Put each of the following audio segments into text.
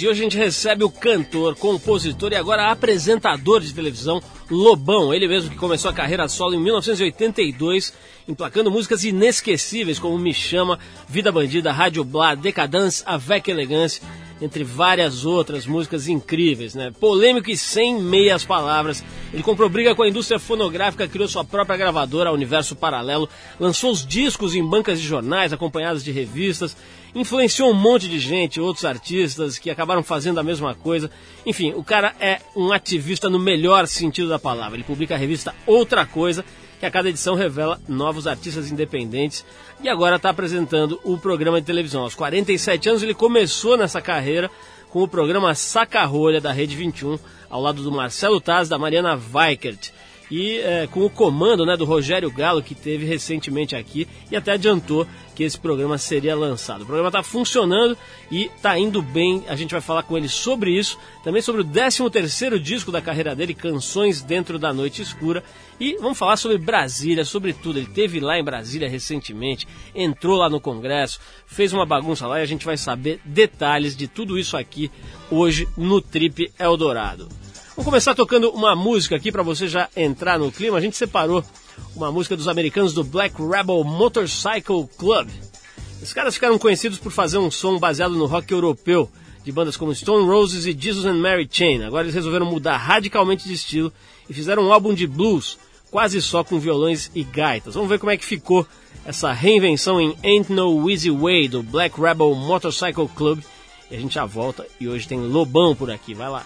E hoje a gente recebe o cantor, compositor e agora apresentador de televisão Lobão, ele mesmo que começou a carreira solo em 1982, emplacando músicas inesquecíveis como Me Chama, Vida Bandida, Rádio Blá, Decadence, Avec Elegance entre várias outras músicas incríveis, né? Polêmico e sem meias palavras. Ele comprou briga com a indústria fonográfica, criou sua própria gravadora, Universo Paralelo, lançou os discos em bancas de jornais, acompanhados de revistas, influenciou um monte de gente, outros artistas que acabaram fazendo a mesma coisa. Enfim, o cara é um ativista no melhor sentido da palavra. Ele publica a revista Outra Coisa que a cada edição revela novos artistas independentes e agora está apresentando o programa de televisão. Aos 47 anos ele começou nessa carreira com o programa Saca-Rolha da Rede 21, ao lado do Marcelo Taz da Mariana Weikert e é, com o comando né, do Rogério Galo, que teve recentemente aqui e até adiantou que esse programa seria lançado. O programa está funcionando e está indo bem. A gente vai falar com ele sobre isso, também sobre o 13º disco da carreira dele, Canções Dentro da Noite Escura. E vamos falar sobre Brasília, sobre tudo. Ele teve lá em Brasília recentemente, entrou lá no Congresso, fez uma bagunça lá e a gente vai saber detalhes de tudo isso aqui hoje no Trip Eldorado. Vamos começar tocando uma música aqui para você já entrar no clima. A gente separou uma música dos americanos do Black Rebel Motorcycle Club. Os caras ficaram conhecidos por fazer um som baseado no rock europeu, de bandas como Stone Roses e Jesus and Mary Chain. Agora eles resolveram mudar radicalmente de estilo e fizeram um álbum de blues, quase só com violões e gaitas. Vamos ver como é que ficou essa reinvenção em Ain't No Easy Way do Black Rebel Motorcycle Club. E a gente já volta e hoje tem Lobão por aqui. Vai lá.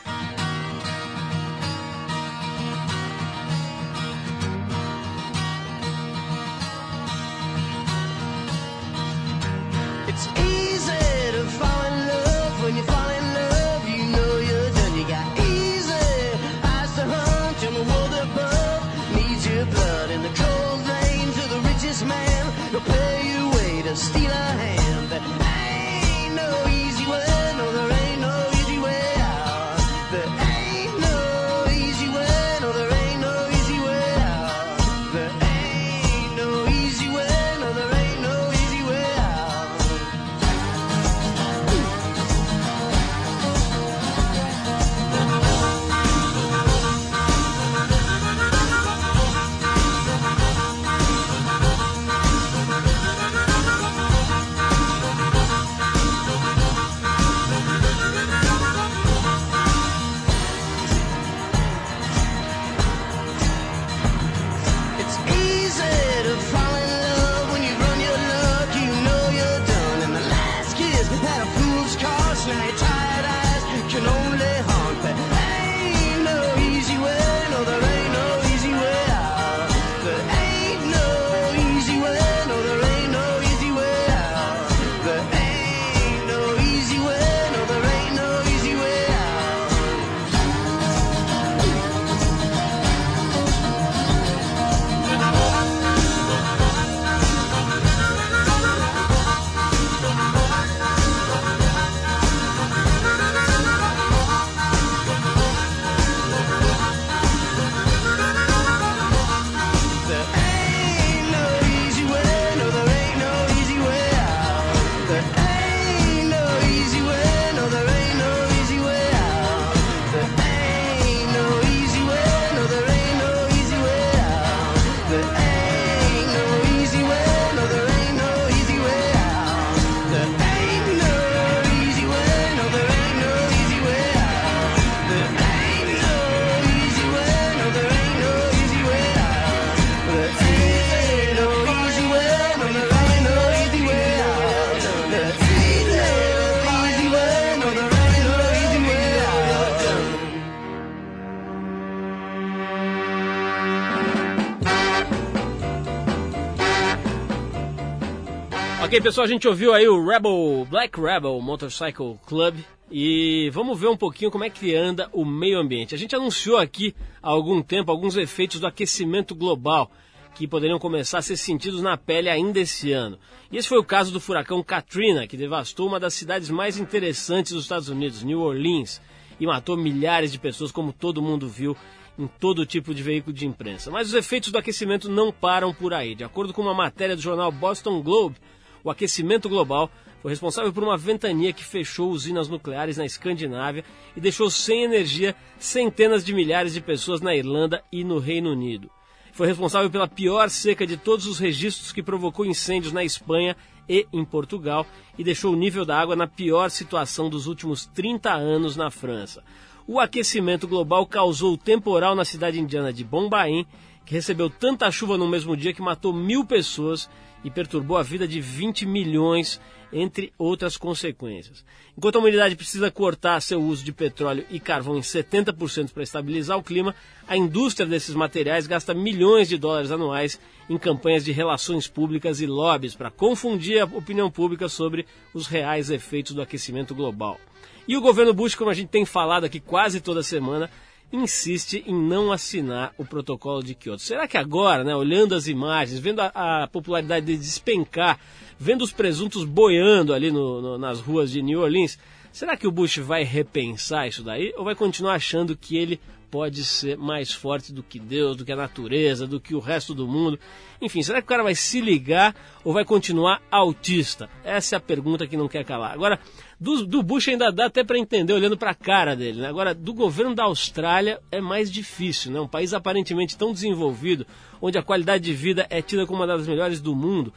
Ok, pessoal, a gente ouviu aí o Rebel, Black Rebel Motorcycle Club e vamos ver um pouquinho como é que anda o meio ambiente. A gente anunciou aqui há algum tempo alguns efeitos do aquecimento global que poderiam começar a ser sentidos na pele ainda esse ano. E esse foi o caso do furacão Katrina, que devastou uma das cidades mais interessantes dos Estados Unidos, New Orleans, e matou milhares de pessoas, como todo mundo viu em todo tipo de veículo de imprensa. Mas os efeitos do aquecimento não param por aí. De acordo com uma matéria do jornal Boston Globe, o aquecimento global foi responsável por uma ventania que fechou usinas nucleares na Escandinávia e deixou sem energia centenas de milhares de pessoas na Irlanda e no Reino Unido. Foi responsável pela pior seca de todos os registros que provocou incêndios na Espanha e em Portugal e deixou o nível da água na pior situação dos últimos 30 anos na França. O aquecimento global causou o temporal na cidade indiana de Bombaim, que recebeu tanta chuva no mesmo dia que matou mil pessoas e perturbou a vida de 20 milhões entre outras consequências. Enquanto a humanidade precisa cortar seu uso de petróleo e carvão em 70% para estabilizar o clima, a indústria desses materiais gasta milhões de dólares anuais em campanhas de relações públicas e lobbies para confundir a opinião pública sobre os reais efeitos do aquecimento global. E o governo Bush, como a gente tem falado aqui quase toda semana, insiste em não assinar o protocolo de Kyoto. Será que agora, né, olhando as imagens, vendo a, a popularidade de despencar, vendo os presuntos boiando ali no, no, nas ruas de New Orleans, será que o Bush vai repensar isso daí ou vai continuar achando que ele pode ser mais forte do que Deus, do que a natureza, do que o resto do mundo? Enfim, será que o cara vai se ligar ou vai continuar autista? Essa é a pergunta que não quer calar. Agora, do, do Bush ainda dá até para entender olhando para a cara dele. Né? Agora, do governo da Austrália é mais difícil, né? Um país aparentemente tão desenvolvido, onde a qualidade de vida é tida como uma das melhores do mundo.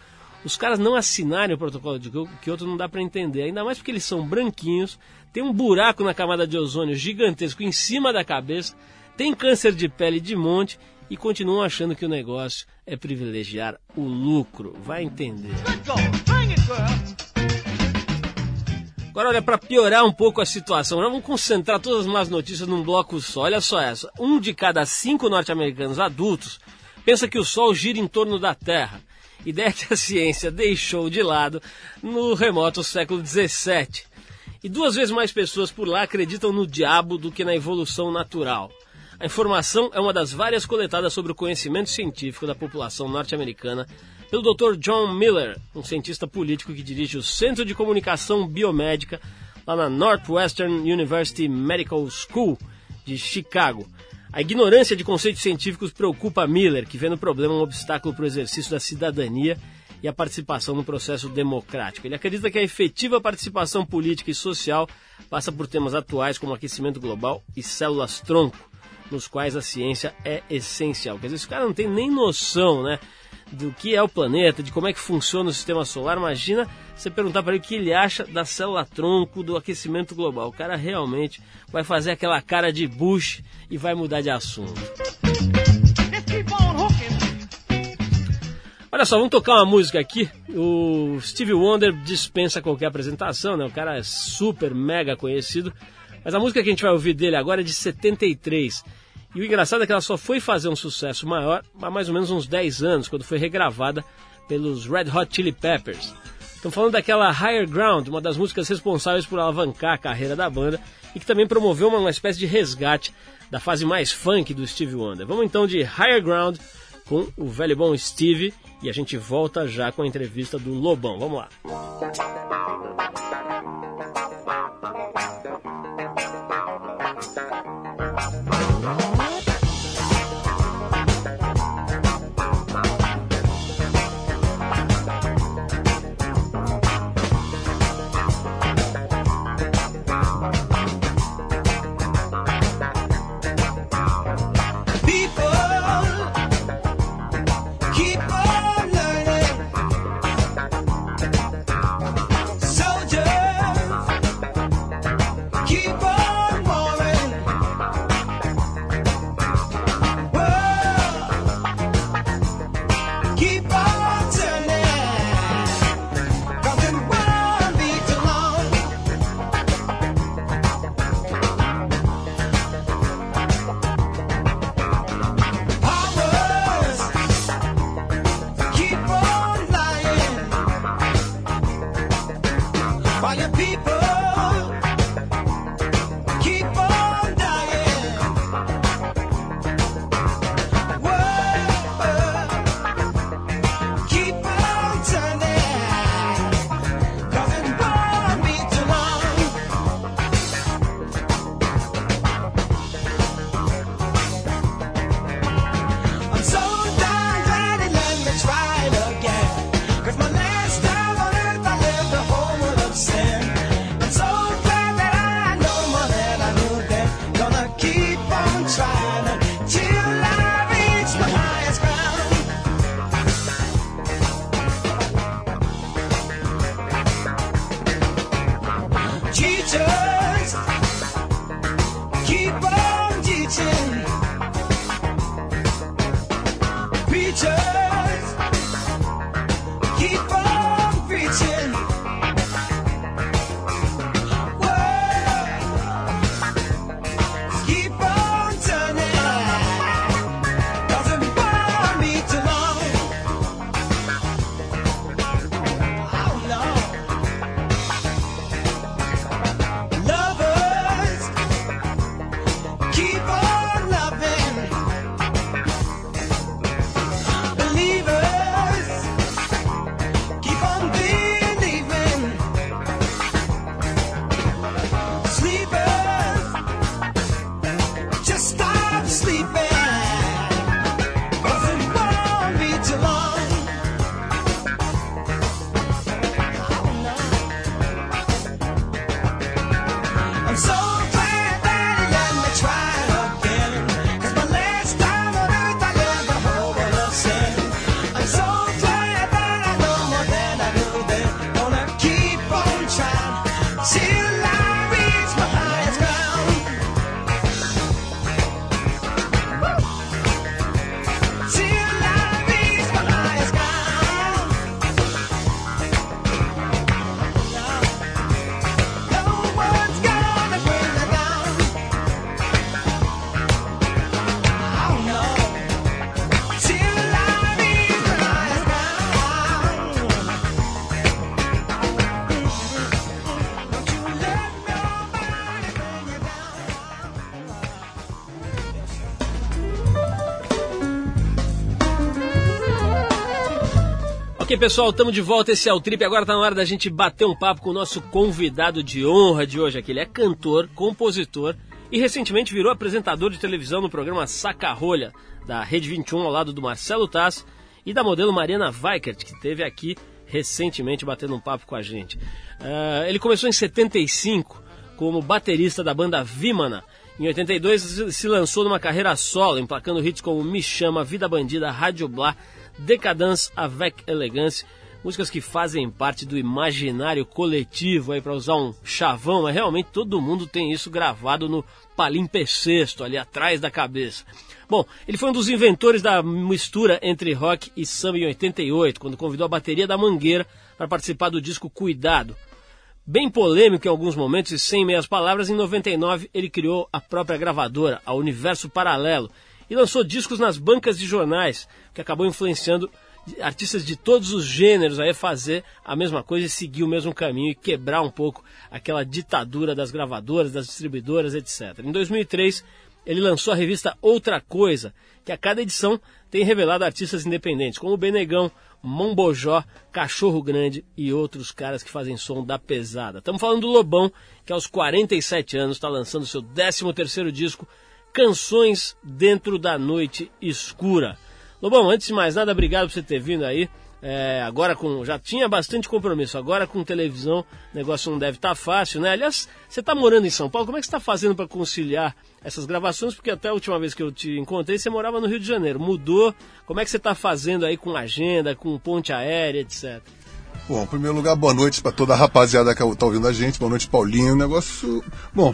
Os caras não assinarem o protocolo de Kyoto não dá para entender, ainda mais porque eles são branquinhos, tem um buraco na camada de ozônio gigantesco em cima da cabeça, tem câncer de pele de monte e continuam achando que o negócio é privilegiar o lucro. Vai entender. Agora, olha, para piorar um pouco a situação, vamos concentrar todas as más notícias num bloco só. Olha só essa: um de cada cinco norte-americanos adultos pensa que o Sol gira em torno da Terra. Ideia que a ciência deixou de lado no remoto século XVII. E duas vezes mais pessoas por lá acreditam no diabo do que na evolução natural. A informação é uma das várias coletadas sobre o conhecimento científico da população norte-americana pelo Dr. John Miller, um cientista político que dirige o Centro de Comunicação Biomédica lá na Northwestern University Medical School de Chicago. A ignorância de conceitos científicos preocupa Miller, que vê no problema um obstáculo para o exercício da cidadania e a participação no processo democrático. Ele acredita que a efetiva participação política e social passa por temas atuais como aquecimento global e células-tronco, nos quais a ciência é essencial. Quer dizer, esse cara não tem nem noção, né? do que é o planeta, de como é que funciona o sistema solar. Imagina você perguntar para ele o que ele acha da célula-tronco do aquecimento global. O cara realmente vai fazer aquela cara de Bush e vai mudar de assunto. Olha só, vamos tocar uma música aqui. O Steve Wonder dispensa qualquer apresentação, né? O cara é super mega conhecido. Mas a música que a gente vai ouvir dele agora é de 73 e o engraçado é que ela só foi fazer um sucesso maior há mais ou menos uns 10 anos, quando foi regravada pelos Red Hot Chili Peppers. Estamos falando daquela Higher Ground, uma das músicas responsáveis por alavancar a carreira da banda e que também promoveu uma, uma espécie de resgate da fase mais funk do Steve Wonder. Vamos então de Higher Ground com o velho bom Steve e a gente volta já com a entrevista do Lobão. Vamos lá. Ok, pessoal, estamos de volta. Esse é o Trip. Agora está na hora da gente bater um papo com o nosso convidado de honra de hoje. Aqui. Ele é cantor, compositor e recentemente virou apresentador de televisão no programa Saca-Rolha, da Rede 21, ao lado do Marcelo Tass e da modelo Mariana Weikert, que esteve aqui recentemente batendo um papo com a gente. Uh, ele começou em 75 como baterista da banda Vimana. Em 82 se lançou numa carreira solo, emplacando hits como Me Chama, Vida Bandida, Rádio Blá, Decadence avec Elegance, músicas que fazem parte do imaginário coletivo, aí para usar um chavão, mas realmente todo mundo tem isso gravado no palimpsesto ali atrás da cabeça. Bom, ele foi um dos inventores da mistura entre rock e samba em 88, quando convidou a bateria da Mangueira para participar do disco Cuidado. Bem polêmico em alguns momentos e sem meias palavras, em 99 ele criou a própria gravadora, a Universo Paralelo, e lançou discos nas bancas de jornais, que acabou influenciando artistas de todos os gêneros a fazer a mesma coisa e seguir o mesmo caminho e quebrar um pouco aquela ditadura das gravadoras, das distribuidoras, etc. Em 2003, ele lançou a revista Outra Coisa, que a cada edição tem revelado artistas independentes, como Benegão, Mombojó, Cachorro Grande e outros caras que fazem som da pesada. Estamos falando do Lobão, que aos 47 anos está lançando seu 13 terceiro disco, Canções Dentro da Noite Escura. Lobão, antes de mais nada, obrigado por você ter vindo aí. É, agora com. Já tinha bastante compromisso, agora com televisão o negócio não deve estar tá fácil, né? Aliás, você está morando em São Paulo, como é que você está fazendo para conciliar essas gravações? Porque até a última vez que eu te encontrei, você morava no Rio de Janeiro. Mudou? Como é que você está fazendo aí com agenda, com ponte aérea, etc? Bom, em primeiro lugar, boa noite para toda a rapaziada que está ouvindo a gente. Boa noite, Paulinho. O negócio. Bom,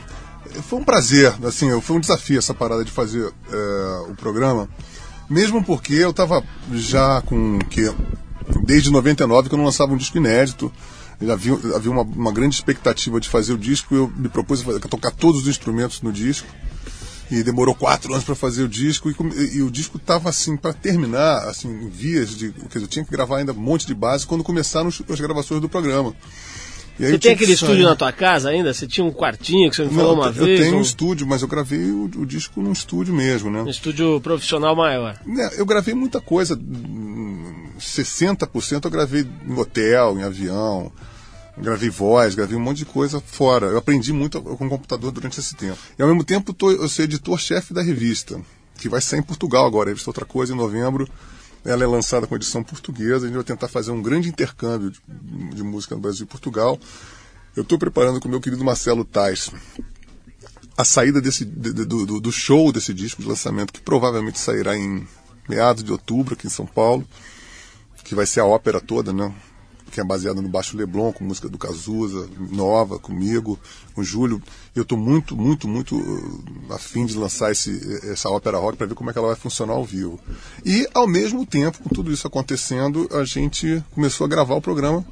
foi um prazer, assim, foi um desafio essa parada de fazer é, o programa, mesmo porque eu estava já com que desde 99 que eu não lançava um disco inédito, havia, havia uma, uma, grande expectativa de fazer o disco, eu me propus a tocar todos os instrumentos no disco. E demorou quatro anos para fazer o disco e, e o disco estava assim para terminar, assim, em vias de, quer dizer, eu tinha que gravar ainda um monte de base quando começaram as gravações do programa. Você tem aquele estúdio na tua casa ainda? Você tinha um quartinho que você me falou uma eu vez? Eu tenho um... um estúdio, mas eu gravei o, o, disco num estúdio mesmo, né? Um estúdio profissional maior. É, eu gravei muita coisa. 60% eu gravei em hotel, em avião. Gravei voz, gravei um monte de coisa fora. Eu aprendi muito com o computador durante esse tempo. E ao mesmo tempo tô, eu sou editor-chefe da revista, que vai sair em Portugal agora. A revista Outra Coisa em novembro ela é lançada com edição portuguesa. A gente vai tentar fazer um grande intercâmbio de, de música no Brasil e Portugal. Eu estou preparando com o meu querido Marcelo Tais a saída desse, do, do, do, show desse disco de lançamento, que provavelmente sairá em meados de outubro aqui em São Paulo, que vai ser a ópera toda, né? Que é baseada no Baixo Leblon, com música do Cazuza, nova, comigo, com o Júlio. Eu estou muito, muito, muito uh, afim de lançar esse, essa ópera rock para ver como é que ela vai funcionar ao vivo. E, ao mesmo tempo, com tudo isso acontecendo, a gente começou a gravar o programa.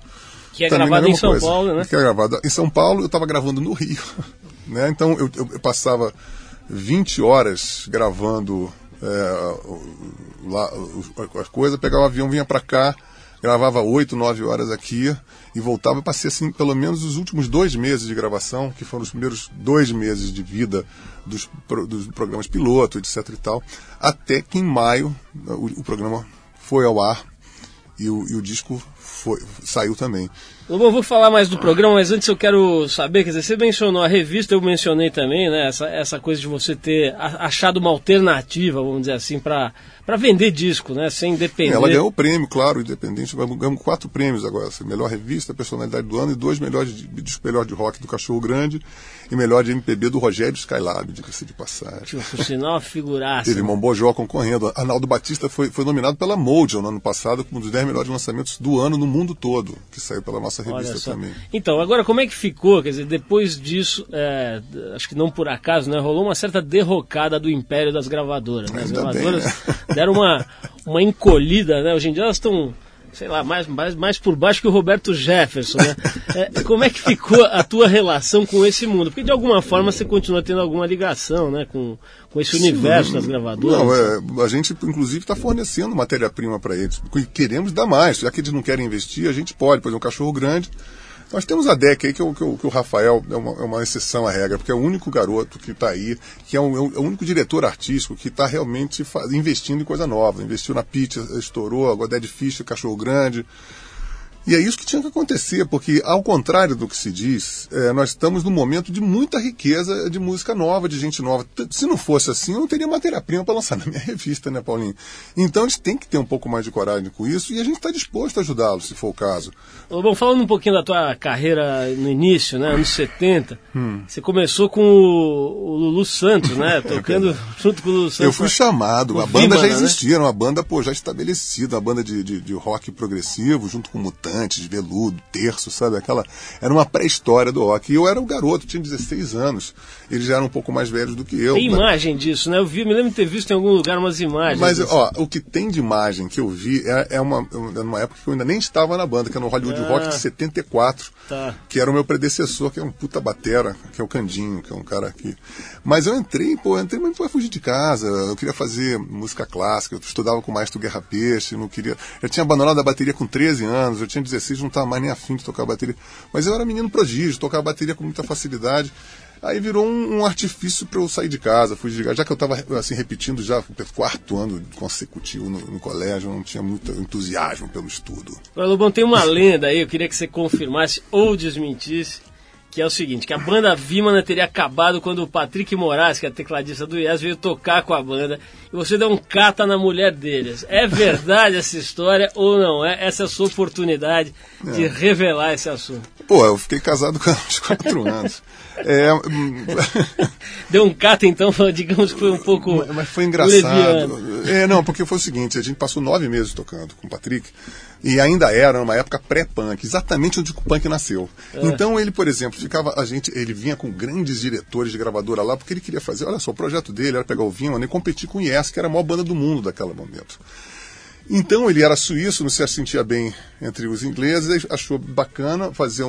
Que é gravado em São coisa. Paulo, né? Que é gravado em São Paulo, eu estava gravando no Rio. Né? Então, eu, eu passava 20 horas gravando é, lá, as coisas, pegava o avião, vinha para cá, gravava 8, 9 horas aqui e voltava. Passei assim, pelo menos os últimos dois meses de gravação, que foram os primeiros dois meses de vida dos, dos programas piloto, etc e tal, até que em maio o, o programa foi ao ar e o, e o disco foi, saiu também. Lobão, vou falar mais do programa, mas antes eu quero saber, quer dizer, você mencionou a revista, eu mencionei também, né, essa, essa coisa de você ter achado uma alternativa, vamos dizer assim, para vender disco, né? Sem depender. Ela ganhou o prêmio, claro, independente. Ganhamos quatro prêmios agora. Assim, melhor revista, personalidade do ano e dois melhores de, disco melhor de rock do Cachorro Grande e melhor de MPB do Rogério Skylab, diga-se de passagem. Por sinal, figuraça. Teve Mombojó concorrendo. Arnaldo Batista foi, foi nominado pela Mojo no ano passado como um dos 10 melhores lançamentos do ano no mundo todo, que saiu pela nossa revista também. Então, agora como é que ficou? Quer dizer, depois disso, é, acho que não por acaso, né? Rolou uma certa derrocada do império das gravadoras. Né? As Ainda gravadoras bem, deram uma, uma encolhida, né? Hoje em dia elas estão sei lá, mais, mais, mais por baixo que o Roberto Jefferson, né? É, como é que ficou a tua relação com esse mundo? Porque de alguma forma você continua tendo alguma ligação, né? Com, com esse Sim, universo das gravadoras. Não, é, a gente inclusive está fornecendo matéria-prima para eles. Queremos dar mais. Já que eles não querem investir, a gente pode. Por exemplo, um cachorro grande nós temos a DEC aí, que, é que, o, que o Rafael é uma, é uma, exceção à regra, porque é o único garoto que está aí, que é, um, é, o único diretor artístico que está realmente faz, investindo em coisa nova. Investiu na Pitch, estourou, agora Dead Fish, Cachorro Grande. E é isso que tinha que acontecer, porque, ao contrário do que se diz, é, nós estamos num momento de muita riqueza de música nova, de gente nova. Se não fosse assim, eu não teria matéria-prima para lançar na minha revista, né, Paulinho? Então, eles têm que ter um pouco mais de coragem com isso e a gente está disposto a ajudá-los, se for o caso. Bom, falando um pouquinho da tua carreira no início, né, anos 70, hum. você começou com o, o Lulu Santos, né, é tocando junto com o Lulu Santos. Eu fui chamado, a banda já né? existia, né? uma banda pô, já estabelecida, uma banda de, de, de rock progressivo, junto com o Mutante de veludo, terço, sabe? Aquela. Era uma pré-história do rock. E eu era o garoto, tinha 16 anos. Eles já eram um pouco mais velhos do que eu. Tem mas... imagem disso, né? Eu vi, me lembro de ter visto em algum lugar umas imagens. Mas, ó, o que tem de imagem que eu vi é, é uma, é uma época que eu ainda nem estava na banda, que era no Hollywood ah, Rock de 74, tá. que era o meu predecessor, que é um puta batera, que é o Candinho, que é um cara aqui. Mas eu entrei, pô, eu entrei, mas para fugir de casa. Eu queria fazer música clássica, eu estudava com o maestro Guerra Peixe, não queria. Eu tinha abandonado a bateria com 13 anos, eu tinha 16, não estava mais nem afim de tocar bateria. Mas eu era menino prodígio, tocava bateria com muita facilidade. Aí virou um, um artifício para eu sair de casa, fui de, já que eu estava assim repetindo já o quarto ano consecutivo no, no, colégio, não tinha muito entusiasmo pelo estudo. Agora, Lobão, tem uma lenda aí, eu queria que você confirmasse ou desmentisse, que é o seguinte, que a banda Vimana teria acabado quando o Patrick Moraes, que é tecladista do Yes, veio tocar com a banda e você deu um cata na mulher deles. É verdade essa história ou não é? Essa é a sua oportunidade é. de revelar esse assunto. Pô, eu fiquei casado com ela uns quatro anos. É... Deu um cata, então, digamos que foi um pouco. Mas foi engraçado. É, não, porque foi o seguinte: a gente passou nove meses tocando com o Patrick. E ainda era uma época pré-punk, exatamente onde o punk nasceu. É. Então ele, por exemplo, ficava a gente, ele vinha com grandes diretores de gravadora lá porque ele queria fazer, olha só, o projeto dele era pegar o Vinho e competir com o Yes, que era a maior banda do mundo daquele momento. Então ele era suíço, não se sentia bem entre os ingleses, achou bacana fazer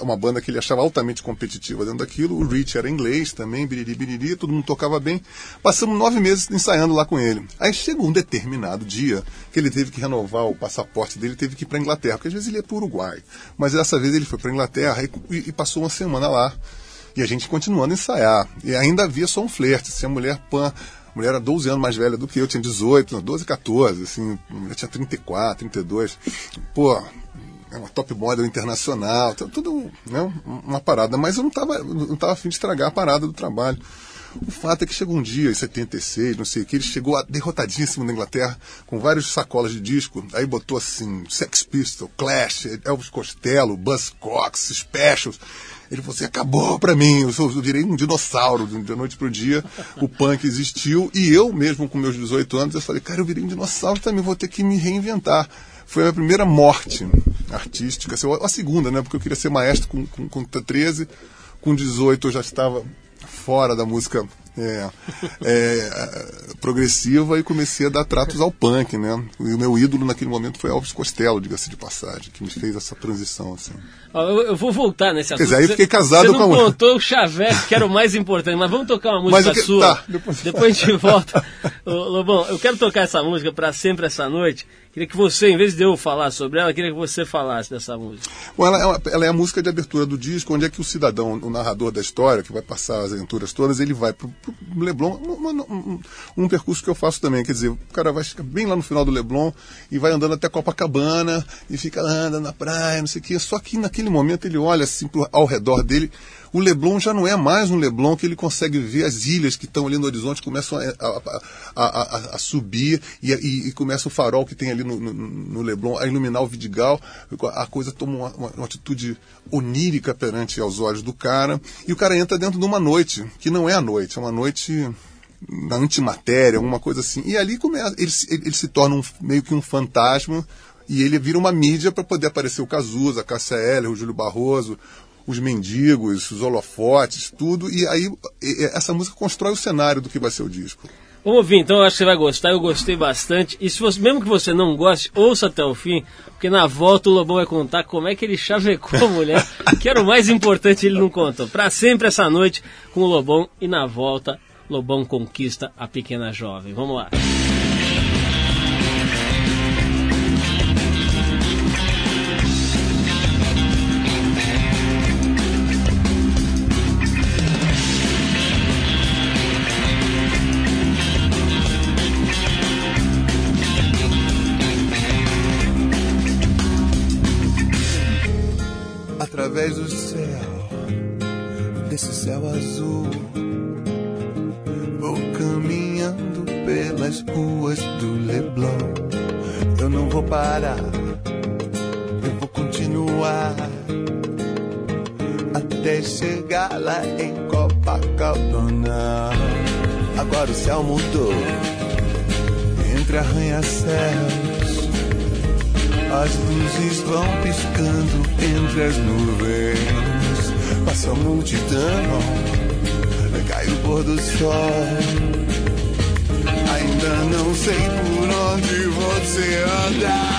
uma banda que ele achava altamente competitiva dentro daquilo. O Rich era inglês também, biriri, biriri, todo mundo tocava bem. Passamos nove meses ensaiando lá com ele. Aí chegou um determinado dia que ele teve que renovar o passaporte dele, teve que ir para Inglaterra, porque às vezes ele ia para o Uruguai. Mas dessa vez ele foi para Inglaterra e, e passou uma semana lá. E a gente continuando a ensaiar. E ainda havia só um flerte. Se a mulher pan mulher era 12 anos mais velha do que eu, tinha 18, 12, 14, assim, a mulher tinha 34, 32. Pô, é uma top model internacional, tudo né, uma parada. Mas eu não estava não tava afim de estragar a parada do trabalho. O fato é que chegou um dia, em 76, não sei o que, ele chegou derrotadíssimo na Inglaterra, com vários sacolas de disco, aí botou assim, Sex Pistol, Clash, Elvis Costello, Buzz Cox, Specials. Ele falou assim: acabou para mim, eu, sou, eu virei um dinossauro de noite pro dia. O punk existiu e eu mesmo, com meus 18 anos, eu falei: cara, eu virei um dinossauro também, vou ter que me reinventar. Foi a minha primeira morte. artística, assim, a segunda, né? Porque eu queria ser maestro com, com, com 13, com 18 eu já estava fora da música é, é, progressiva e comecei a dar tratos ao punk, né? E o meu ídolo naquele momento foi Elvis Costello, diga-se de passagem, que me fez essa transição, assim. Eu, eu vou voltar nesse assunto. Quer aí fiquei casado você com a Você contou o Chaveco, que era o mais importante, mas vamos tocar uma música que, sua. Tá, depois... depois a gente volta. Ô, Lobão, eu quero tocar essa música para sempre essa noite. Queria que você, em vez de eu falar sobre ela, queria que você falasse dessa música. Bom, ela, é ela é a música de abertura do disco, onde é que o cidadão, o narrador da história, que vai passar as aventuras todas, ele vai pro, pro Leblon, um, um, um, percurso que eu faço também, quer dizer, o cara vai ficar bem lá no final do Leblon e vai andando até Copacabana e fica andando na praia, não sei o quê. Só que naquele momento ele olha assim ao redor dele o Leblon já não é mais um Leblon que ele consegue ver as ilhas que estão ali no horizonte, começam a, a, a, a subir e, e, e, começa o farol que tem ali no, no, no, Leblon a iluminar o Vidigal. A coisa toma uma, uma, atitude onírica perante aos olhos do cara. E o cara entra dentro de uma noite, que não é a noite, é uma noite na antimatéria, alguma coisa assim. E ali começa, ele, ele, ele se torna um, meio que um fantasma e ele vira uma mídia para poder aparecer o Cazuza, a Cássia Eller, o Júlio Barroso, os mendigos, os holofotes, tudo, e aí essa música constrói o cenário do que vai ser o disco. Vamos ouvir, então eu acho que você vai gostar, eu gostei bastante. E se você, mesmo que você não goste, ouça até o fim, porque na volta o Lobão vai contar como é que ele chavecou a mulher, que era o mais importante, ele não contou. Para sempre essa noite com o Lobão e na volta, Lobão conquista a pequena jovem. Vamos lá. Eu vou continuar até chegar lá em Copacabana. Agora o céu mudou entre arranha-céus as luzes vão piscando entre as nuvens. Passa a multidão, cai o pôr do sol. Ainda não sei por onde você anda.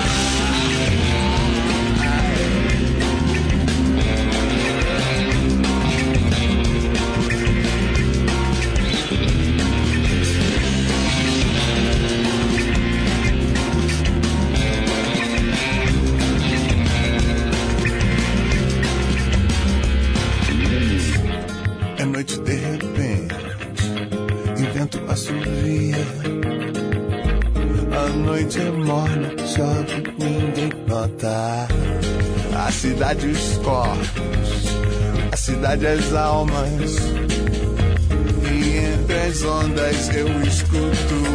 Cidade as almas. E entre as ondas eu escuto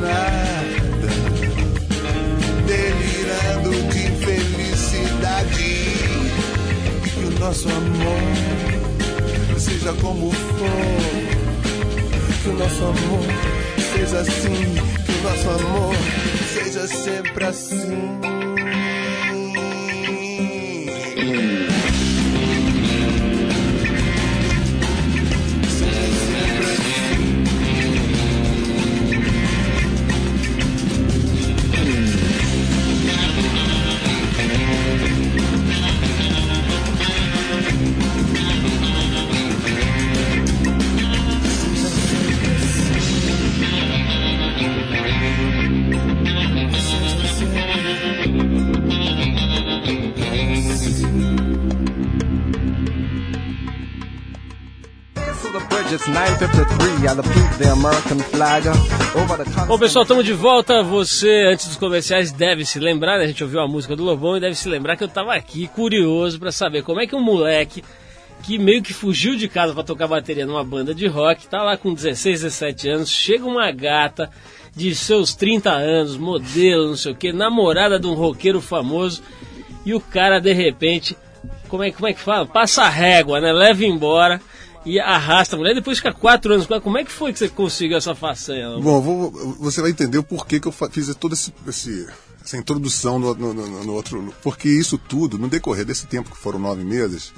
apaixonada, delirando de felicidade. Que o nosso amor seja como for. Que o nosso amor seja assim, que o nosso amor seja sempre assim. Bom, pessoal, estamos de volta. Você, antes dos comerciais, deve se lembrar, né? A gente ouviu a música do Lobão e deve se lembrar que eu tava aqui curioso pra saber como é que um moleque que meio que fugiu de casa pra tocar bateria numa banda de rock, tá lá com 16, 17 anos, chega uma gata de seus 30 anos, modelo, não sei o que, namorada de um roqueiro famoso, e o cara de repente, como é, como é que fala? Passa a régua, né? Leva embora e arrasta a mulher, depois fica quatro anos. Como é que foi que você conseguiu essa façanha? Bom, vou- você vai entender o porquê que eu fiz toda esse, esse- essa introdução no, no- no- no outro. Porque isso tudo, no decorrer desse tempo, que foram nove meses,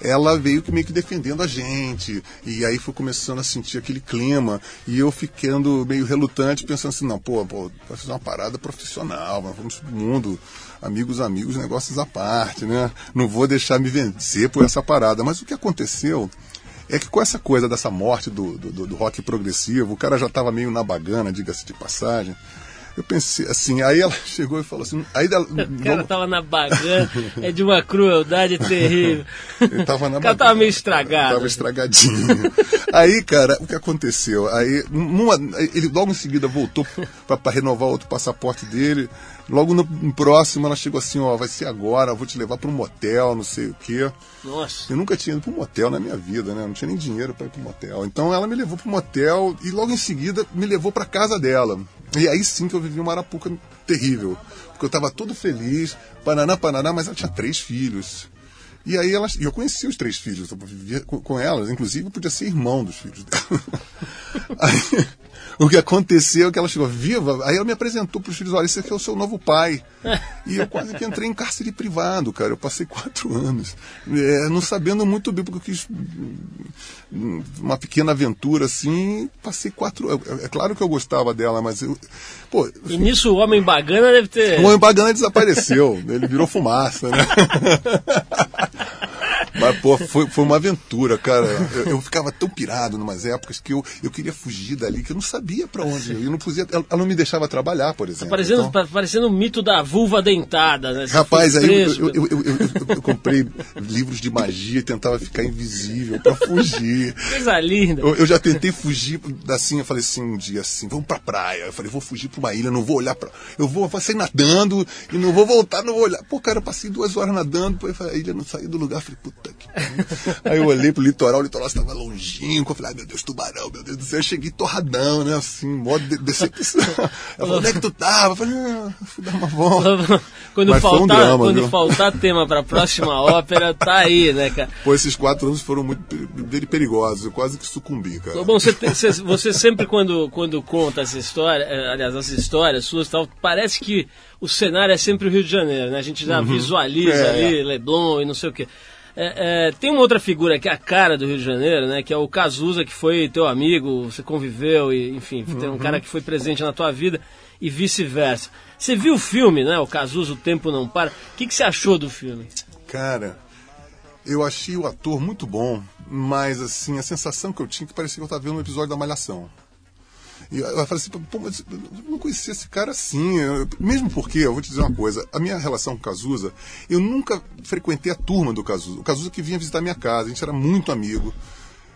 ela veio que meio que defendendo a gente. E aí foi começando a sentir aquele clima. E eu ficando meio relutante, pensando assim: não, pô, pô vai fazer uma parada profissional, vamos pro mundo. Amigos, amigos, negócios à parte, né? Não vou deixar me vencer por essa parada. Mas o que aconteceu é que com essa coisa dessa morte do, do, do- rock progressivo, o cara já estava meio na bagana, diga-se de passagem. Eu pensei assim, aí ela chegou e falou assim, aí ela, O cara tava na bagana, é de uma crueldade terrível. ele tava na O cara bagana. tava meio estragado. Tava estragadinho. aí, cara, o que aconteceu? Aí, numa- ele logo em seguida voltou para renovar outro passaporte dele. Logo no, no próximo, ela chegou assim: ó, vai ser agora, vou te levar para um motel, não sei o quê. Nossa. Eu nunca tinha ido para um motel na minha vida, né? Não tinha nem dinheiro para ir para um motel. Então ela me levou para um motel e logo em seguida me levou para casa dela. E aí sim que eu vivi uma arapuca terrível. Porque eu estava todo feliz, pananá, pananá, mas ela tinha três filhos. E aí ela, e eu conhecia os três filhos, eu vivia com, com elas, inclusive eu podia ser irmão dos filhos dela. Aí, o que aconteceu é que ela chegou viva, aí ela me apresentou para os filhos, olha, esse aqui é o seu novo pai. E eu quase que entrei em cárcere privado, cara. Eu passei quatro anos, é, não sabendo muito bem, porque eu quis hum, uma pequena aventura assim, passei quatro É, é claro que eu gostava dela, mas eu. Pô, E nisso o homem bagana deve ter. o homem bagana desapareceu, ele virou fumaça, né? Mas, pô, foi, foi uma aventura, cara. Eu, eu ficava tão pirado numas épocas que eu, eu queria fugir dali, que eu não sabia pra onde. Eu não podia, ela, ela não me deixava trabalhar, por exemplo. Parecendo, Então- pa- parecendo o mito da vulva dentada, né? Você Rapaz, aí eu, eu, eu, comprei livros de magia e tentava ficar invisível pra fugir. Coisa linda. Eu, já tentei fugir assim, eu falei assim, um dia assim, vamos pra praia. Eu falei, vou fugir pra uma ilha, não vou olhar pra. Eu vou, vou sair nadando e não vou voltar, não vou olhar. Pô, cara, eu passei duas horas nadando, a ilha não saiu do lugar. Eu falei, puta pariu. Aí eu olhei pro litoral, o litoral estava longínquo. Eu falei, ai meu Deus, tubarão, meu Deus do céu. Eu cheguei torradão, né? Assim, modo de decepção. Ela falou, onde é que tu tava? Eu falei, ah, fui dar uma volta. Quando, Mas foi um faltar, drama, quando viu? faltar tema pra próxima ópera, tá aí, né, cara? Pô, esses quatro anos foram muito pe- perigosos. Eu quase que sucumbi, cara. Bom, você, tem- você, você sempre quando, quando conta essa história, eh, aliás, as histórias suas, tal, parece que o cenário é sempre o Rio de Janeiro, né? A gente já visualiza É. ali Leblon e não sei o quê. É, é, tem uma outra figura que é a cara do Rio de Janeiro, né? Que é o Cazuza, que foi teu amigo, você conviveu e, enfim, tem um cara que foi presente na tua vida e vice-versa. Você viu o filme, né? O Cazuza, O Tempo Não Para. O que, que você achou do filme? Cara, eu achei o ator muito bom, mas assim, a sensação que eu tinha é que parecia que eu estava vendo um episódio da Malhação. E eu falei assim, pô, mas eu não conhecia esse cara assim. Eu- mesmo porque, eu vou te dizer uma coisa, a minha relação com o Cazuza, eu nunca frequentei a turma do Cazuza. O Cazuza que vinha visitar minha casa, a gente era muito amigo.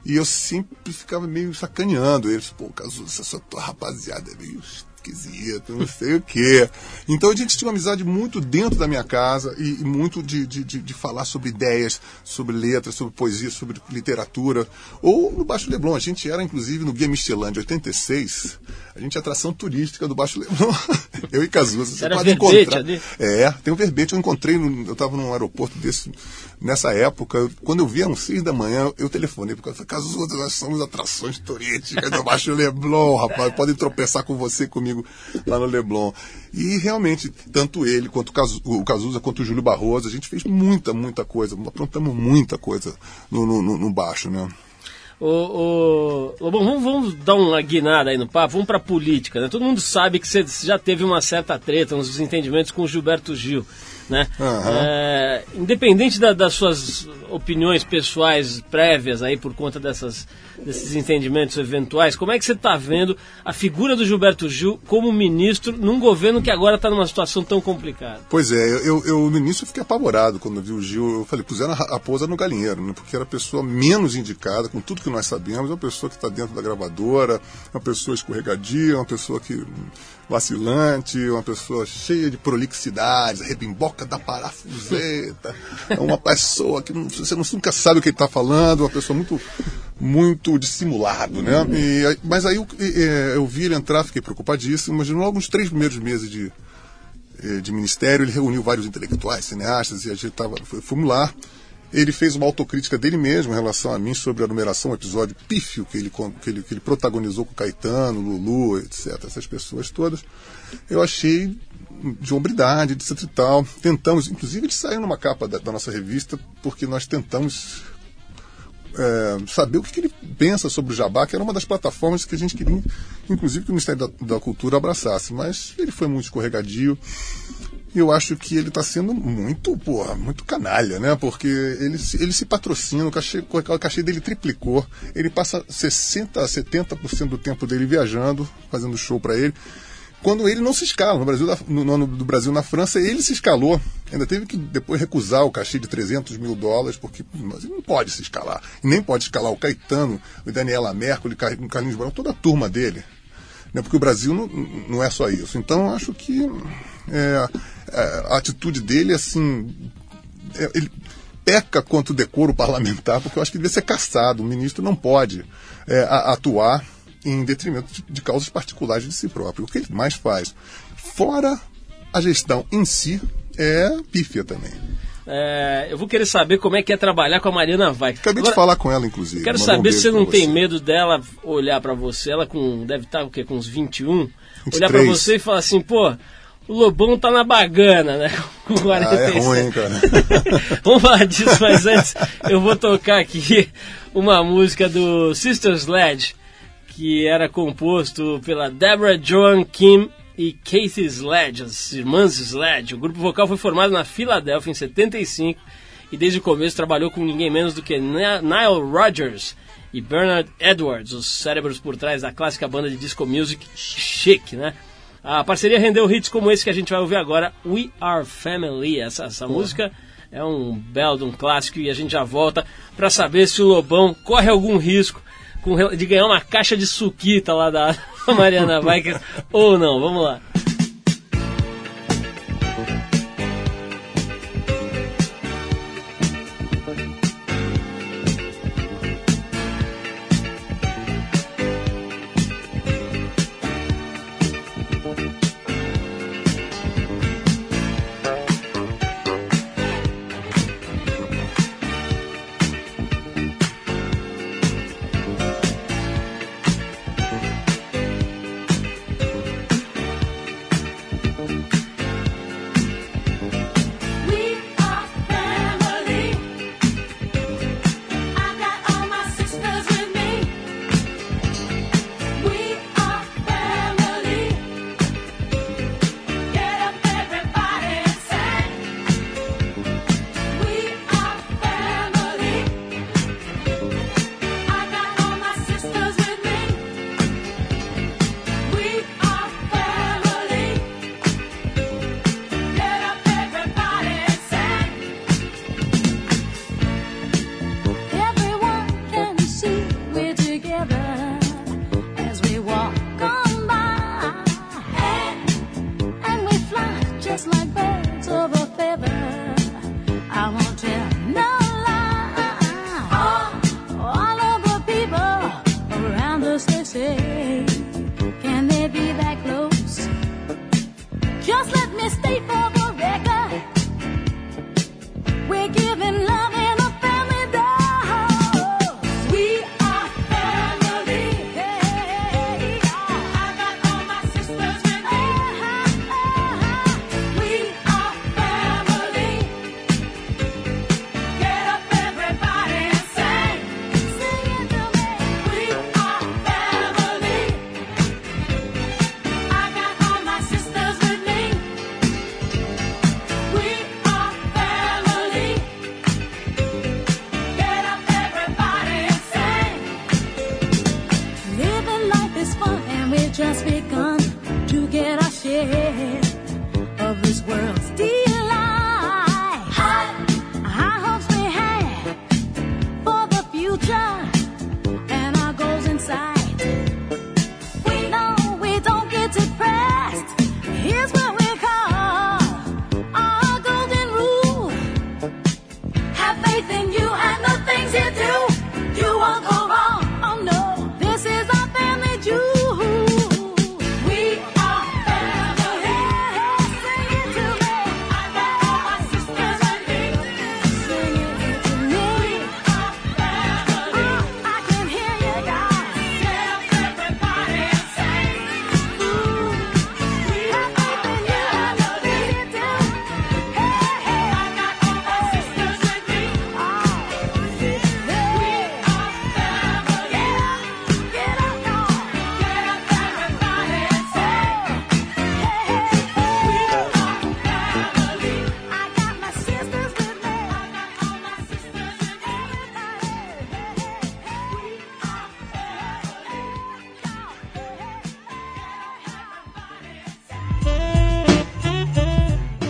E eu sempre ficava meio sacaneando eles. Pô, Cazuza, essa tua rapaziada é meio esquisito, não sei o quê. Então a gente tinha uma amizade muito dentro da minha casa e, e muito de, de, de, de falar sobre ideias, sobre letras, sobre poesia, sobre literatura. Ou no Baixo Leblon, a gente era inclusive no Guia Michelin de 86, a gente é atração turística do Baixo Leblon. eu e Cazuza. Você Era pode verbete encontrar. ali? É, tem um verbete. Eu encontrei, no, eu estava num aeroporto desse, nessa época. eu- quando eu vi, eram seis da manhã, eu telefonei, porque eu falei, Cazuza, nós somos atrações turísticas do Baixo Leblon, rapaz. Podem tropeçar com você e comigo lá no Leblon. E realmente, tanto ele, quanto o Cazu- o Cazuza, quanto o Júlio Barroso, a gente fez muita, muita coisa. Aprontamos muita coisa no, no- no Baixo, né? Ô, Lobão, vamos, vamos dar uma guinada aí no papo, vamos pra política, né? Todo mundo sabe que você já teve uma certa treta, uns desentendimentos com o Gilberto Gil, né? Aham. É, independente da- das suas opiniões pessoais prévias aí por conta dessas, desses entendimentos eventuais, como é que você está vendo a figura do Gilberto Gil como ministro num governo que agora está numa situação tão complicada? Pois é, eu, eu no início eu fiquei apavorado quando vi o Gil. Eu falei, puseram a raposa no galinheiro, né? Porque era a pessoa menos indicada, com tudo que nós sabemos, uma pessoa que está dentro da gravadora, uma pessoa escorregadia, uma pessoa que vacilante, uma pessoa cheia de prolixidades, rebimboca da parafuseta, é uma pessoa que não- você nunca sabe o que ele está falando, uma pessoa muito muito dissimulado, né? E mas aí eu, eu vi ele entrar, fiquei preocupadíssimo, mas logo uns três primeiros meses de, eh, de ministério, ele reuniu vários intelectuais, cineastas, e a gente tava, fomos lá. Ele fez uma autocrítica dele mesmo em relação a mim sobre a numeração, um episódio pífio que ele, que ele, que ele protagonizou com Caetano, Lulu, etc. Essas pessoas todas. Eu achei de hombridade, etc e tal. Tentamos, inclusive ele saiu numa capa da, da nossa revista, porque nós tentamos é, saber o que, que ele pensa sobre o Jabá, que era uma das plataformas que a gente queria, inclusive, que o Ministério da, da Cultura abraçasse. Mas ele foi muito escorregadio. Eu acho que ele está sendo muito, porra, muito canalha, né? Porque ele, ele se patrocina, o cachê, o cachê dele triplicou. Ele passa 60% a 70% do tempo dele viajando, fazendo show para ele. Quando ele não se escala, no Brasil, no, no ano do Brasil na França, ele se escalou. Ainda teve que depois recusar o cachê de 300 mil dólares, porque ele não pode se escalar. Nem pode escalar o Caetano, o Daniela Mercury, o Carlinhos Brown, toda a turma dele né? porque o Brasil não, não é só isso. Então, acho que é, é, a atitude dele, assim, é, ele peca contra o decoro parlamentar, porque eu acho que devia ser caçado. O ministro não pode é, atuar em detrimento de, de causas particulares de si próprio. O que ele mais faz, fora a gestão em si, é pífia também. É, eu vou querer saber como é que é trabalhar com a Mariana Vai. Acabei de falar com ela, inclusive. Quero Mandou um saber se você não tem medo dela olhar pra você, ela com deve estar o quê, com uns 21, olhar pra 23. você e falar assim, pô, o Lobão tá na bagana, né? Com Ah, é 47. ruim, hein, cara. Vamos falar disso, mas antes eu vou tocar aqui uma música do Sister Sledge, que era composto pela Deborah Joan Kim e Kathy Sledge, as irmãs Sledge. O grupo vocal foi formado na Filadélfia em 75 e desde o começo trabalhou com ninguém menos do que Ni- Nile Rodgers e Bernard Edwards, os cérebros por trás da clássica banda de disco music Chic, né? A parceria rendeu hits como esse que a gente vai ouvir agora, We Are Family. Essa, essa música é um belo um clássico e a gente já volta para saber se o Lobão corre algum risco de ganhar uma caixa de suquita lá da Mariana Vaiker ou não. Vamos lá.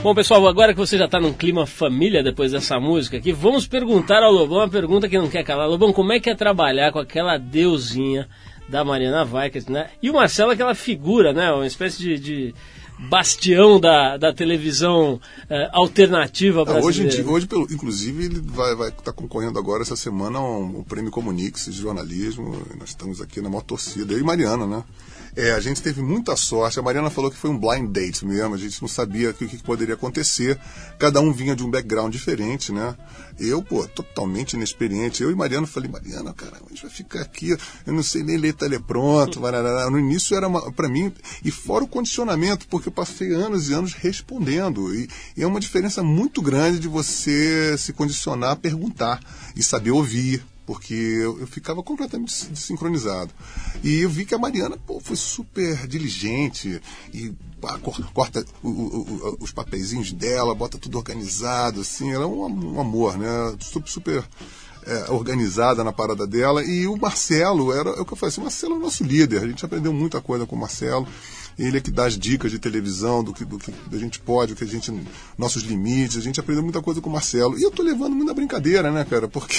Bom, pessoal, agora que você já está num clima família depois dessa música aqui, vamos perguntar ao Lobão uma pergunta que não quer calar. Lobão, como é que é trabalhar com aquela deusinha da Mariana Vaikas, né? E o Marcelo, aquela figura, né? Uma espécie de, de bastião da, da televisão eh, alternativa hoje, em brasileira. dia, hoje pelo, inclusive, ele vai estar vai tá concorrendo agora essa semana ao um, prêmio Comunix de jornalismo. Nós estamos aqui na maior torcida. Eu e Mariana, né? É, a gente teve muita sorte. A Mariana falou que foi um blind date mesmo. A gente não sabia o que, que poderia acontecer. Cada um vinha de um background diferente, né? Eu, pô, totalmente inexperiente. Eu e Mariana falei, Mariana, cara, a gente vai ficar aqui. Eu não sei nem ler telepronto. No início era para mim, e fora o condicionamento, porque eu passei anos e anos respondendo. E, e é uma diferença muito grande de você se condicionar a perguntar e saber ouvir porque eu, eu ficava completamente des- desincronizado. E eu vi que a Mariana pô, foi super diligente e pá, cor- corta o- o- o- os papeizinhos dela, bota tudo organizado, assim, ela é um, um amor, né? Super, super é, organizada na parada dela. E o Marcelo era é o que eu falei assim, o Marcelo é o nosso líder, a gente aprendeu muita coisa com o Marcelo. Ele é que dá as dicas de televisão, do que, do que a gente pode, do que a gente. nossos limites, a gente aprendeu muita coisa com o Marcelo. E eu tô levando muito na brincadeira, né, cara? Porque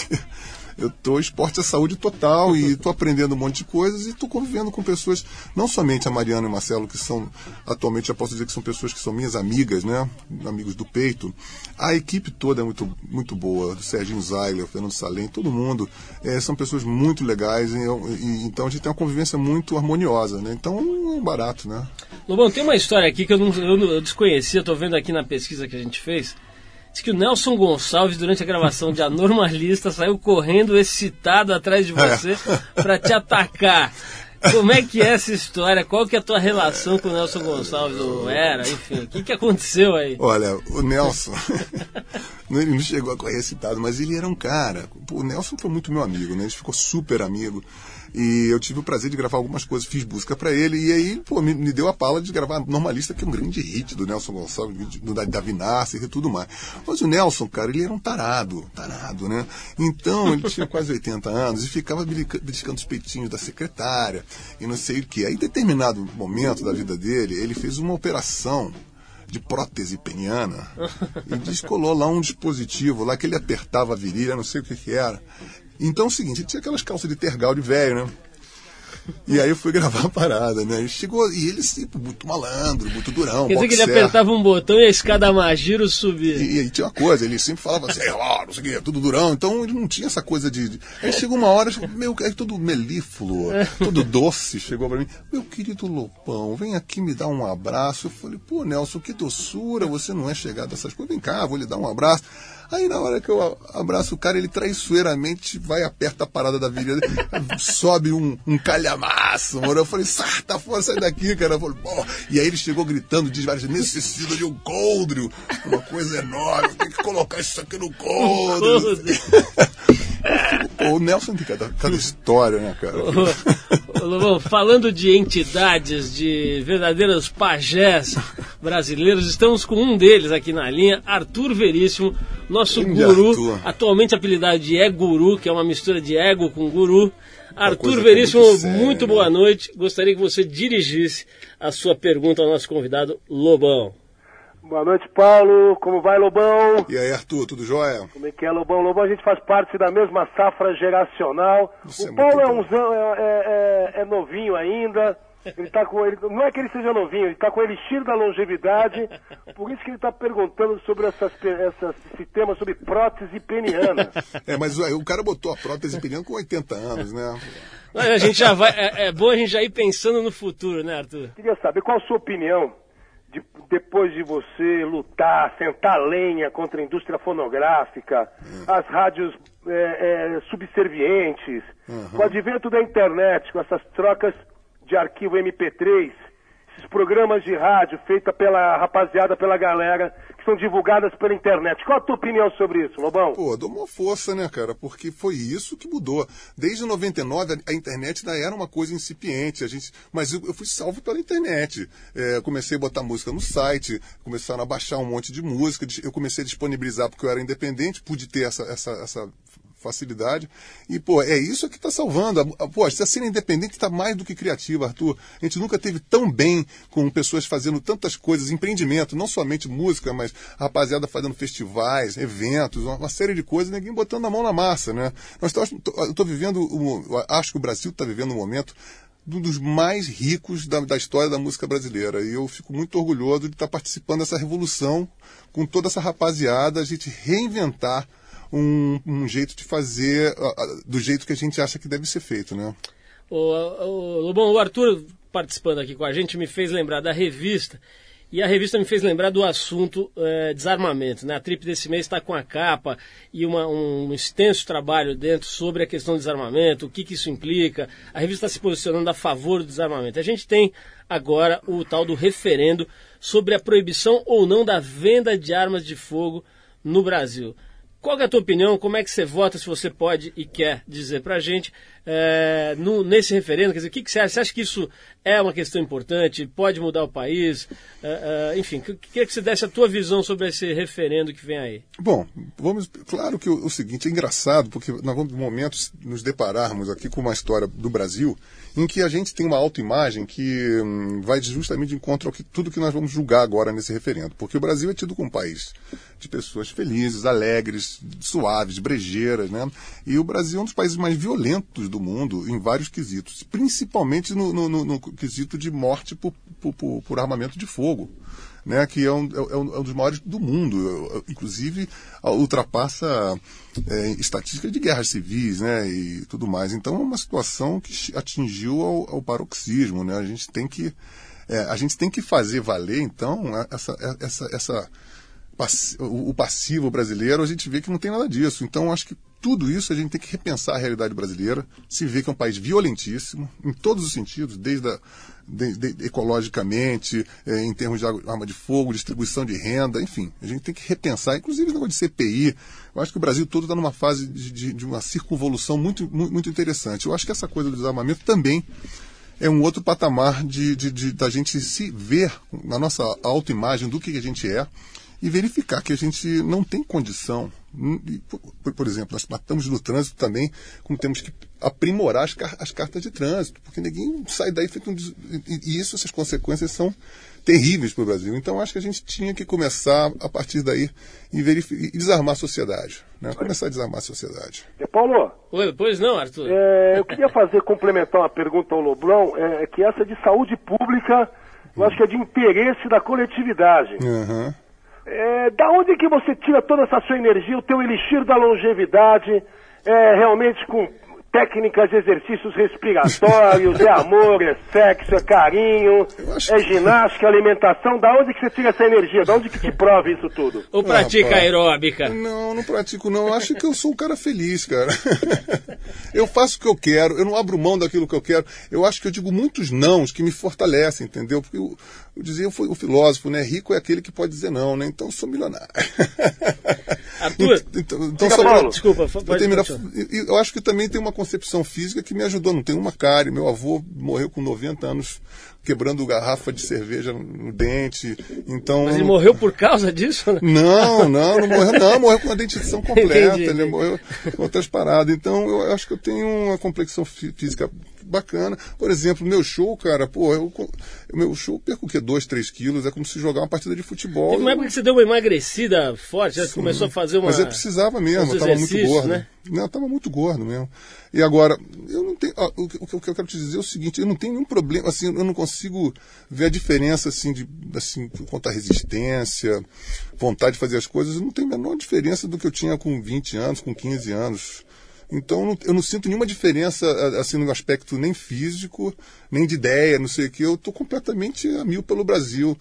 eu tô esporte é saúde total e tô aprendendo um monte de coisas e tô convivendo com pessoas, não somente a Mariana e o Marcelo, que são, atualmente já posso dizer que são pessoas que são minhas amigas, né? Amigos do peito. A equipe toda é muito, muito boa, do Serginho Zayler, Fernando Salem, todo mundo. eh, são pessoas muito legais, e, e- então a gente tem uma convivência muito harmoniosa, né? Então é um barato, né? Lobão, tem uma história aqui que eu, não, eu, eu desconhecia, tô vendo aqui na pesquisa que a gente fez. Diz que o Nelson Gonçalves, durante a gravação de Anormalista, saiu correndo excitado atrás de você pra te atacar. Como é que é essa história? Qual que é a tua relação com o Nelson Gonçalves? Ou era, enfim, o que, que aconteceu aí? Olha, o Nelson, não- ele não chegou a correr citado, mas ele era um cara. O Nelson foi muito meu amigo, né? A gente ficou super amigo. E eu tive o prazer de gravar algumas coisas, fiz busca pra ele, e aí, pô, me, me deu a pala de gravar Normalista, que é um grande hit do Nelson Gonçalves, do da- Davi Nasser e tudo mais. Mas o Nelson, cara, ele era um tarado, tarado, né? Então, ele tinha quase 80 anos e ficava belisca- beliscando os peitinhos da secretária e não sei o que. Aí, em determinado momento da vida dele, ele fez uma operação de prótese peniana e descolou lá um dispositivo lá que ele apertava a virilha, não sei o que, que era. Então é o seguinte, tinha aquelas calças de tergal de velho, né? E aí eu fui gravar a parada, né? E chegou, e ele sempre muito malandro, muito durão, Quer dizer que ele apertava um botão e a escada Magiro subia. E, e aí tinha uma coisa, ele sempre falava assim, ó, não sei o que, tudo durão, então ele não tinha essa coisa de. de- Aí chegou uma hora, meu, aí todo melífluo, todo doce, chegou pra mim, meu querido Lopão, vem aqui me dar um abraço. Eu falei, pô, Nelson, que doçura, você não é chegado a essas coisas, vem cá, vou lhe dar um abraço. Aí na hora que eu abraço o cara, ele traiçoeiramente vai, aperta a parada da virilha, sobe um, um calhamaço, mano. Eu falei, sai, tá fora, sai daqui, cara. Eu falei, pô. E aí ele chegou gritando, diz várias vezes, necessito de um coldrio, uma coisa enorme, tem que colocar isso aqui no coldrio. O Nelson tem cada, cada história, né, cara? Ô, Lobão, falando de entidades, de verdadeiros pajés brasileiros, estamos com um deles aqui na linha, Arthur Veríssimo, nosso Grande guru, Arthur. atualmente apelidado de É Guru, que é uma mistura de ego com guru. Arthur Veríssimo, muito séria, muito né? boa noite. Gostaria que você dirigisse a sua pergunta ao nosso convidado Lobão. Boa noite, Paulo. Como vai, Lobão? E aí, Arthur, tudo jóia? Como é que é, Lobão? Lobão, a gente faz parte da mesma safra geracional. Isso é o Paulo muito é, um, é, é- é- é novinho ainda, Ele tá com ele, não é que ele seja novinho, ele tá com o elixir da longevidade, por isso que ele tá perguntando sobre essas, essas, esse tema sobre prótese peniana. É, mas o, o cara botou a prótese peniana com 80 anos, né? Mas a gente já vai. É, é bom a gente já ir pensando no futuro, né, Arthur? Queria saber qual a sua opinião de- depois de você lutar, sentar lenha contra a indústria fonográfica, as rádios é, é, subservientes, com o advento da internet, com essas trocas de arquivo MP3, esses programas de rádio feitos pela rapaziada, pela galera, que são divulgadas pela internet. Qual a tua opinião sobre isso, Lobão? Pô, dou uma força, né, cara? Porque foi isso que mudou. Desde 99, a, internet ainda era uma coisa incipiente. A gente, mas eu, fui salvo pela internet. É, comecei a botar música no site, começaram a baixar um monte de música. Eu comecei a disponibilizar porque eu era independente, pude ter essa, essa, essa facilidade. E, pô, é isso que está salvando. Pô, a cena independente está mais do que criativa, Arthur. A gente nunca teve tão bem com pessoas fazendo tantas coisas, empreendimento, não somente música, mas rapaziada fazendo festivais, eventos, uma, série de coisas, ninguém botando a mão na massa, né? Nós tô- tô- eu estou vivendo, acho que o Brasil está vivendo um momento um dos mais ricos da, da história da música brasileira. E eu fico muito orgulhoso de estar participando dessa revolução com toda essa rapaziada, a gente reinventar um, um jeito de fazer ah, do jeito que a gente acha que deve ser feito, né? O, o, o Arthur participando aqui com a gente me fez lembrar da revista. E a revista me fez lembrar do assunto eh, desarmamento. Né? A Trip desse mês está com a capa e uma- um extenso trabalho dentro sobre a questão do desarmamento, o que, que isso implica. A revista está se posicionando a favor do desarmamento. A gente tem agora o tal do referendo sobre a proibição ou não da venda de armas de fogo no Brasil. Qual é a tua opinião? Como é que você vota, se você pode e quer dizer pra gente, é, no- nesse referendo? Quer dizer, o que, que você acha? Você acha que isso é uma questão importante? Pode mudar o país? É, é, enfim, que- queria que você desse a tua visão sobre esse referendo que vem aí. Bom, vamos. Claro que o, o seguinte é engraçado, porque nós vamos, no momento, nos depararmos aqui com uma história do Brasil em que a gente tem uma autoimagem que hum, vai justamente de encontro ao que tudo que nós vamos julgar agora nesse referendo. Porque o Brasil é tido como um país de pessoas felizes, alegres, suaves, brejeiras, né? E o Brasil é um dos países mais violentos do mundo em vários quesitos, principalmente no, no- no- no quesito de morte por, por- por- armamento de fogo né, que é um, é um- é um dos maiores do mundo. Inclusive, ultrapassa é, estatísticas de guerras civis né, e tudo mais. Então, é uma situação que atingiu ao, ao paroxismo. Né? A, gente tem que, é, a gente tem que fazer valer, então, a- essa, essa, essa o passivo brasileiro, a gente vê que não tem nada disso. Então, acho que tudo isso a gente tem que repensar a realidade brasileira, se vê que é um país violentíssimo, em todos os sentidos, desde a, de- de- ecologicamente, eh, em termos de arma de fogo, distribuição de renda, enfim. A gente tem que repensar, inclusive o negócio de CPI. Eu acho que o Brasil todo está numa fase de, de- uma circunvolução muito, muito, interessante. Eu acho que essa coisa do desarmamento também é um outro patamar de- da gente se ver na nossa autoimagem do que a gente é e verificar que a gente não tem condição. Por, por exemplo, nós matamos no trânsito também, como temos que aprimorar as, car- as cartas de trânsito, porque ninguém sai daí feito um. des- E, isso, essas consequências são terríveis para o Brasil. Então, acho que a gente tinha que começar a partir daí e, e desarmar a sociedade. Né? Começar a desarmar a sociedade. É, Paulo, Oi, pois não, Arthur? é, eu queria fazer, complementar uma pergunta ao Lobrão, é, que essa de saúde pública, eu acho que é de interesse da coletividade. Aham. É, da onde que você tira toda essa sua energia, o teu elixir da longevidade, é, realmente com técnicas de exercícios respiratórios, é amor, é sexo, é carinho, é que- ginástica, alimentação, da onde que você tira essa energia, da onde que te prove isso tudo? Ou pratica rapaz. aeróbica? Não, não pratico não. Eu acho que eu sou um cara feliz, cara. eu faço o que eu quero, eu não abro mão daquilo que eu quero. Eu acho que eu digo muitos nãos que me fortalecem, entendeu? Porque eu, eu dizia o filósofo, né? Rico é aquele que pode dizer não, né? Então eu sou milionário. Arthur, então, então Diga, só Paulo. desculpa, eu, pode terminar- continuar. e- e eu acho que também tem uma concepção física que me ajudou. Não tem uma cárie. Meu avô morreu com 90 anos quebrando garrafa de cerveja no dente. Então, Mas ele morreu por causa disso? né? não, não, não morreu, não, morreu com a dentição completa, Entendi, ele entendi. morreu com outras paradas. Então, eu acho que eu tenho uma complexão fí- física bacana. Por exemplo, meu show, cara, pô, eu, meu show perco o quê? 2, 3 quilos, é como se jogar uma partida de futebol. Teve uma época que você deu uma emagrecida forte, já começou a fazer uma. Mas eu precisava mesmo, eu tava muito gordo. né? Não, eu tava muito gordo mesmo. E agora, eu não tenho. ó, o, que- o que eu quero te dizer é o seguinte, eu não tenho nenhum problema, assim, eu não consigo ver a diferença assim, de, assim, quanto à resistência, vontade de fazer as coisas, eu não tenho a menor diferença do que eu tinha com 20 anos, com 15 anos. Então eu não, eu não sinto nenhuma diferença assim no aspecto nem físico, nem de ideia, não sei o que. Eu estou completamente a mil pelo Brasil.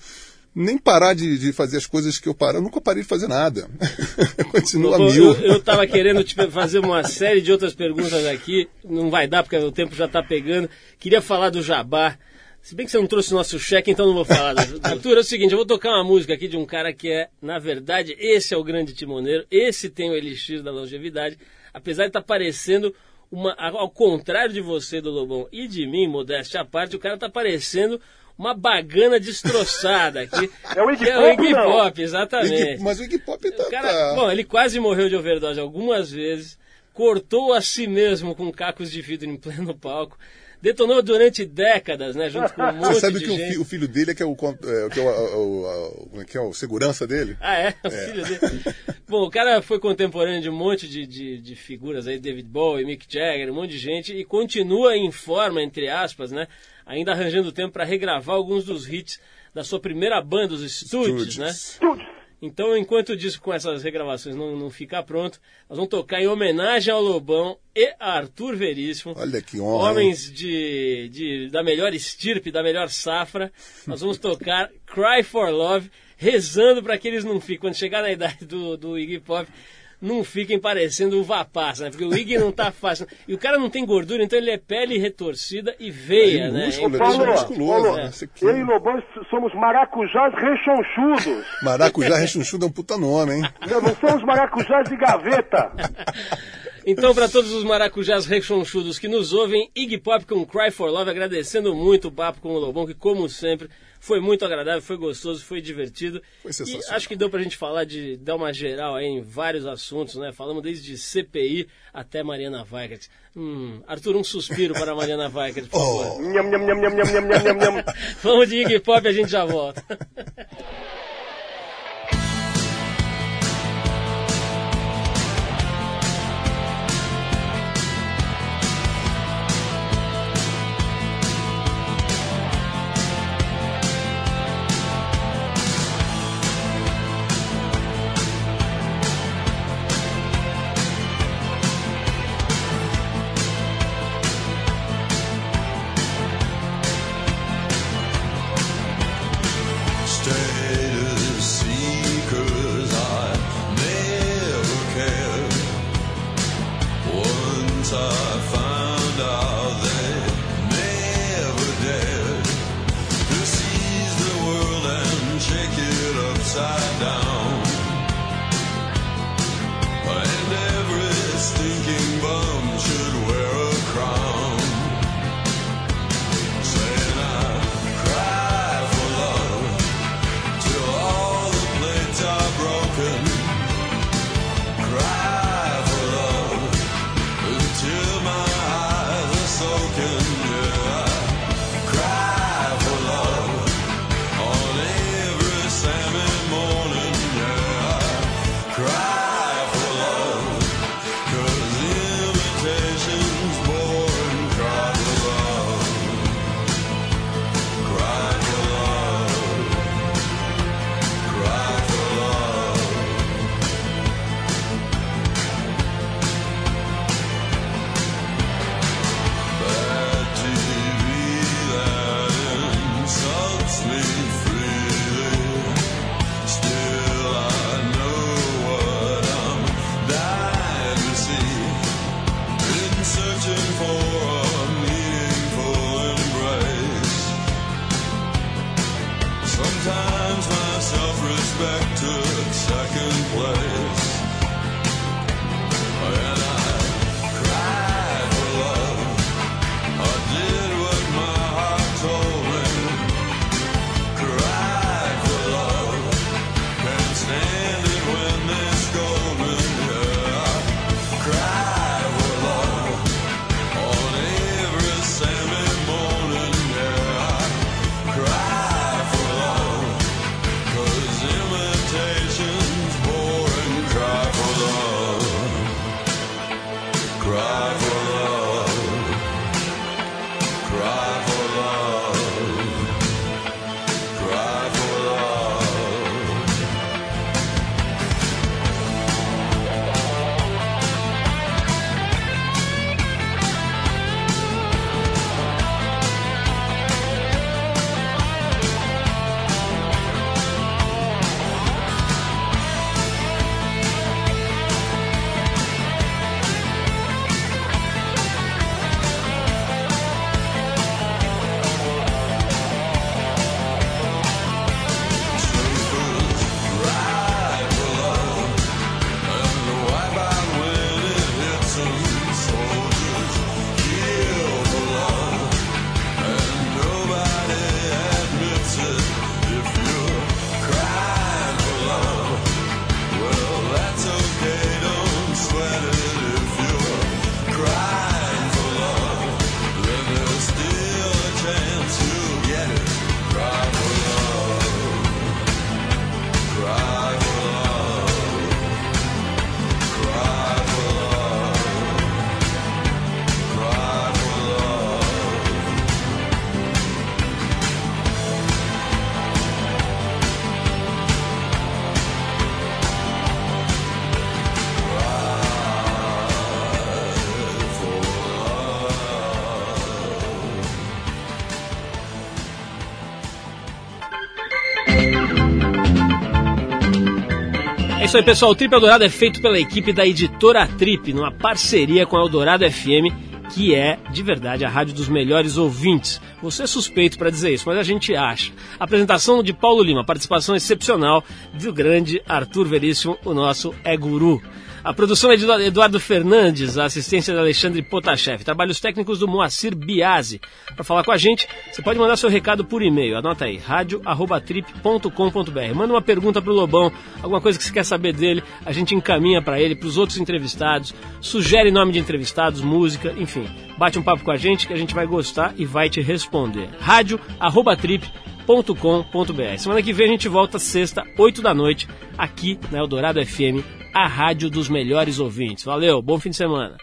Nem parar de, de fazer as coisas que eu paro. Eu nunca parei de fazer nada. eu continuo a mil. Eu, eu tava querendo te fazer uma série de outras perguntas aqui, não vai dar porque o tempo já tá pegando. Queria falar do Jabá. Se bem que você não trouxe o nosso cheque, então não vou falar. do- Arthur, é o seguinte, eu vou tocar uma música aqui de um cara que é, na verdade, esse é o grande timoneiro, esse tem o elixir da longevidade, apesar de estar parecendo uma, ao contrário de você, do Lobão, e de mim, modéstia à parte, o cara tá parecendo uma bagana destroçada aqui. É o Iggy é o Pop, Iggy não? Pop, exatamente. Iggy- mas o Iggy Pop tá. O cara, tá- bom, ele quase morreu de overdose algumas vezes, cortou a si mesmo com cacos de vidro em pleno palco, detonou durante décadas, né, junto com um monte Você sabe de que o, gente. fi- o filho dele é que é o, é, que é o, o- o- como é que é o segurança dele? Ah, é? O filho dele. Bom, o cara foi contemporâneo de um monte de, de, de figuras aí, David Bowie, Mick Jagger, um monte de gente, e continua em forma, entre aspas, né? Ainda arranjando tempo para regravar alguns dos hits da sua primeira banda, os Stooges, né? Então, enquanto o disco com essas regravações não, não ficar pronto, nós vamos tocar em homenagem ao Lobão e a Arthur Veríssimo. Olha que honra, Homens de, de, da melhor estirpe, da melhor safra. Nós vamos tocar Cry for Love, rezando para que eles não fiquem, quando chegar na idade do, do Iggy Pop, não fiquem parecendo uva passa, né? Porque o Iggy não tá fácil. E o cara não tem gordura, então ele é pele retorcida e veia, É né? músculo, É ele é musculoso, falou. né? Esse aqui- Eu e Lobão somos maracujás rechonchudos. Maracujá rechonchudo é um puta nome, hein? Não, não somos maracujás de gaveta. Então, para todos os maracujás rechonchudos que nos ouvem, Iggy Pop com Cry for Love, agradecendo muito o papo com o Lobão, que como sempre foi muito agradável, foi gostoso, foi divertido. Foi sensacional. E acho que deu pra gente falar de dar uma geral aí em vários assuntos, né? Falamos desde CPI até Mariana Weigert. Hum, Arthur, um suspiro para Mariana Weigert, por oh. favor. Oh. Vamos de Iggy Pop, a gente já volta. isso aí, pessoal. O Trip Eldorado é feito pela equipe da editora Trip, numa parceria com a Eldorado FM, que é, de verdade, a rádio dos melhores ouvintes. Você é suspeito para dizer isso, mas a gente acha. Apresentação de Paulo Lima, participação excepcional do grande Arthur Veríssimo, o nosso é guru. A produção é de Eduardo Fernandes, a assistência de Alexandre Potashev, trabalhos técnicos do Moacir Biasi. Para falar com a gente, você pode mandar seu recado por e-mail. Anota aí, radio@trip.com.br. Manda uma pergunta pro Lobão, alguma coisa que você quer saber dele, a gente encaminha para ele, para os outros entrevistados, sugere nome de entrevistados, música, enfim. Bate um papo com a gente que a gente vai gostar e vai te responder. radio@trip.com.br. Semana que vem a gente volta sexta, 8 da noite, aqui na Eldorado FM a rádio dos melhores ouvintes. Valeu, bom fim de semana.